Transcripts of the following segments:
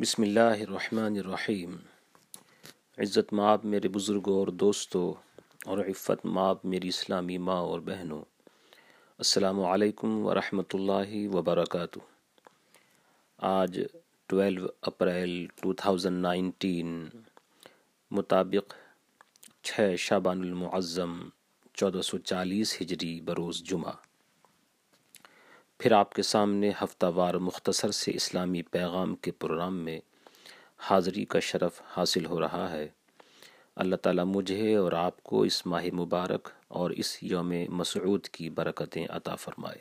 بسم اللہ الرحمن الرحیم۔ عزت مآب میرے بزرگوں اور دوستوں اور عفت مآب میری اسلامی ماں اور بہنوں۔ السلام علیکم ورحمۃ اللہ وبرکاتہ۔ آج twelve April two thousand nineteen مطابق چھ شابان المعظم چودہ سو چالیس ہجری بروز جمعہ۔ پھر آپ کے سامنے ہفتہ وار مختصر سے اسلامی پیغام کے پروگرام میں حاضری کا شرف حاصل ہو رہا ہے۔ اللہ تعالیٰ مجھے اور آپ کو اس ماہ مبارک اور اس یوم مسعود کی برکتیں عطا فرمائے۔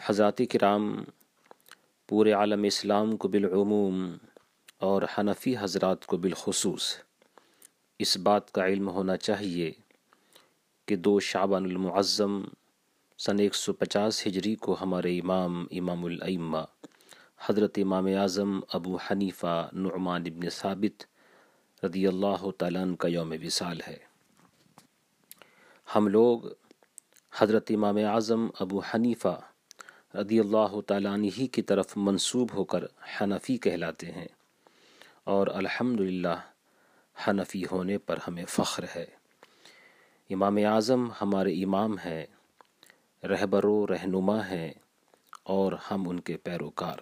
حضرات کرام، پورے عالم اسلام کو بالعموم اور حنفی حضرات کو بالخصوص اس بات کا علم ہونا چاہیے کہ دو شعبان المعظم سن ایک سو پچاس ہجری کو ہمارے امام امام الائمہ، حضرت امام اعظم ابو حنیفہ نعمان ابن ثابت رضی اللہ تعالیٰ کا یوم وصال ہے۔ ہم لوگ حضرت امام اعظم ابو حنیفہ رضی اللہ تعالیٰ ہی کی طرف منسوب ہو کر حنفی کہلاتے ہیں اور الحمدللہ حنفی ہونے پر ہمیں فخر ہے۔ امام اعظم ہمارے امام ہیں۔ رہبر و رہنما ہیں اور ہم ان کے پیروکار۔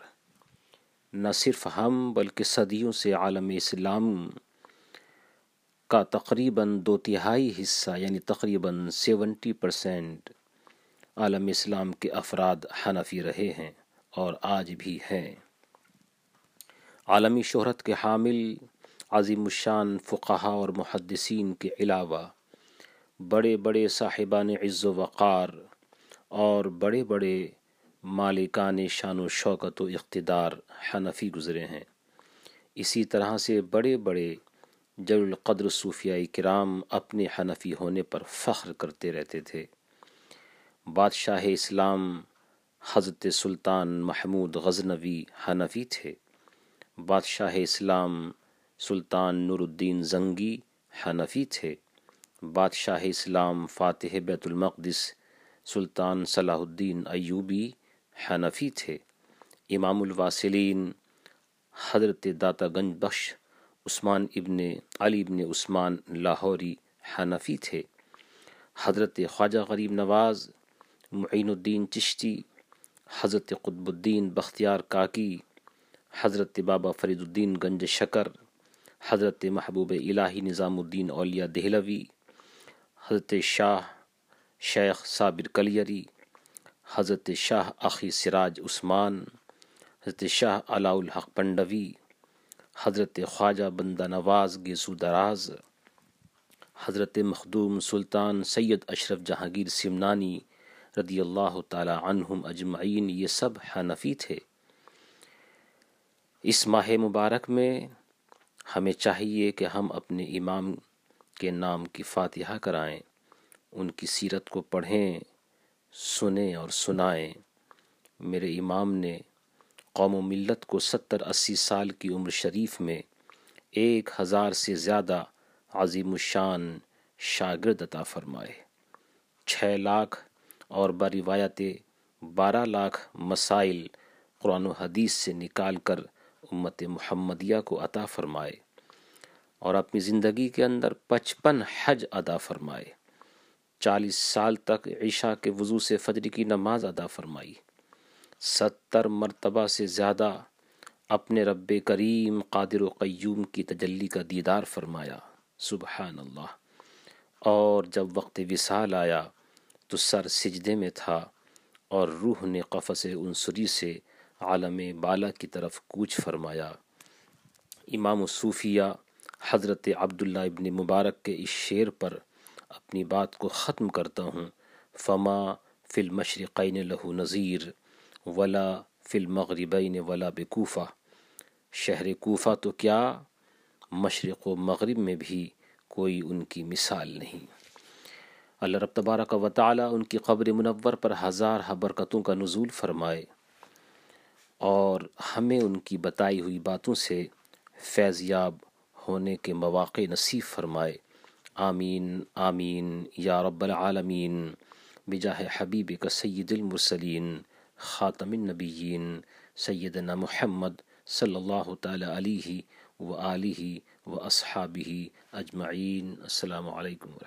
نہ صرف ہم بلکہ صدیوں سے عالم اسلام کا تقریباً دو تہائی حصہ یعنی تقریباً سیونٹی پرسینٹ عالم اسلام کے افراد حنفی رہے ہیں اور آج بھی ہیں۔ عالمی شہرت کے حامل، عظیم الشان فقہا اور محدثین کے علاوہ بڑے بڑے صاحبان عز و وقار اور بڑے بڑے مالکان شان و شوکت و اقتدار حنفی گزرے ہیں۔ اسی طرح سے بڑے بڑے جل القدر صوفیاء کرام اپنے حنفی ہونے پر فخر کرتے رہتے تھے۔ بادشاہ اسلام حضرت سلطان محمود غزنوی حنفی تھے۔ بادشاہ اسلام سلطان نور الدین زنگی حنفی تھے۔ بادشاہ اسلام فاتح بیت المقدس سلطان صلاح الدین ایوبی حنفی تھے۔ امام الواصلین حضرت داتا گنج بخش عثمان ابن علی ابن عثمان لاہوری حنفی تھے۔ حضرت خواجہ غریب نواز، معین الدین چشتی، حضرت قطب الدین بختیار کاکی، حضرت بابا فرید الدین گنج شکر، حضرت محبوب الہی نظام الدین اولیاء دہلوی، حضرت شاہ شیخ صابر کلیری، حضرت شاہ اخی سراج عثمان، حضرت شاہ علاء الحق پنڈوی، حضرت خواجہ بندہ نواز گیسو دراز، حضرت مخدوم سلطان سید اشرف جہانگیر سمنانی رضی اللہ تعالی عنہم اجمعین، یہ سب حنفی تھے۔ اس ماہ مبارک میں ہمیں چاہیے کہ ہم اپنے امام کے نام کی فاتحہ کرائیں۔ ان کی سیرت کو پڑھیں، سنیں اور سنائیں۔ میرے امام نے قوم و ملت کو ستر اسی سال کی عمر شریف میں ایک ہزار سے زیادہ عظیم الشان شاگرد عطا فرمائے۔ چھ لاکھ اور بروایت بارہ لاکھ مسائل قرآن و حدیث سے نکال کر امت محمدیہ کو عطا فرمائے اور اپنی زندگی کے اندر پچپن حج ادا فرمائے۔ چالیس سال تک عشاء کے وضو سے فجر کی نماز ادا فرمائی۔ ستر مرتبہ سے زیادہ اپنے رب کریم قادر و قیوم کی تجلی کا دیدار فرمایا۔ سبحان اللہ اور جب وقت وصال آیا تو سر سجدے میں تھا اور روح نے قفص عنصری سے عالم بالا کی طرف کوچ فرمایا۔ امام صوفیہ حضرت عبداللہ ابن مبارک کے اس شعر پر اپنی بات کو ختم کرتا ہوں۔ فما فی المشرقین لہو نذیر ولا فی المغربین ولا بکوفہ شہر کوفہ تو کیا مشرق و مغرب میں بھی کوئی ان کی مثال نہیں۔ اللہ رب تبارک و تعالی ان کی قبر منور پر ہزار ہاں برکتوں کا نزول فرمائے اور ہمیں ان کی بتائی ہوئی باتوں سے فیض یاب ہونے کے مواقع نصیب فرمائے۔ آمین آمین، یا رب العالمین، بجاہ حبیب کا سید المرسلین، خاتم النبیین، سیدنا محمد صلی اللہ تعالی علیہ و علیہ و اصحابہ اجمعین۔ السلام علیکم ورحمۃ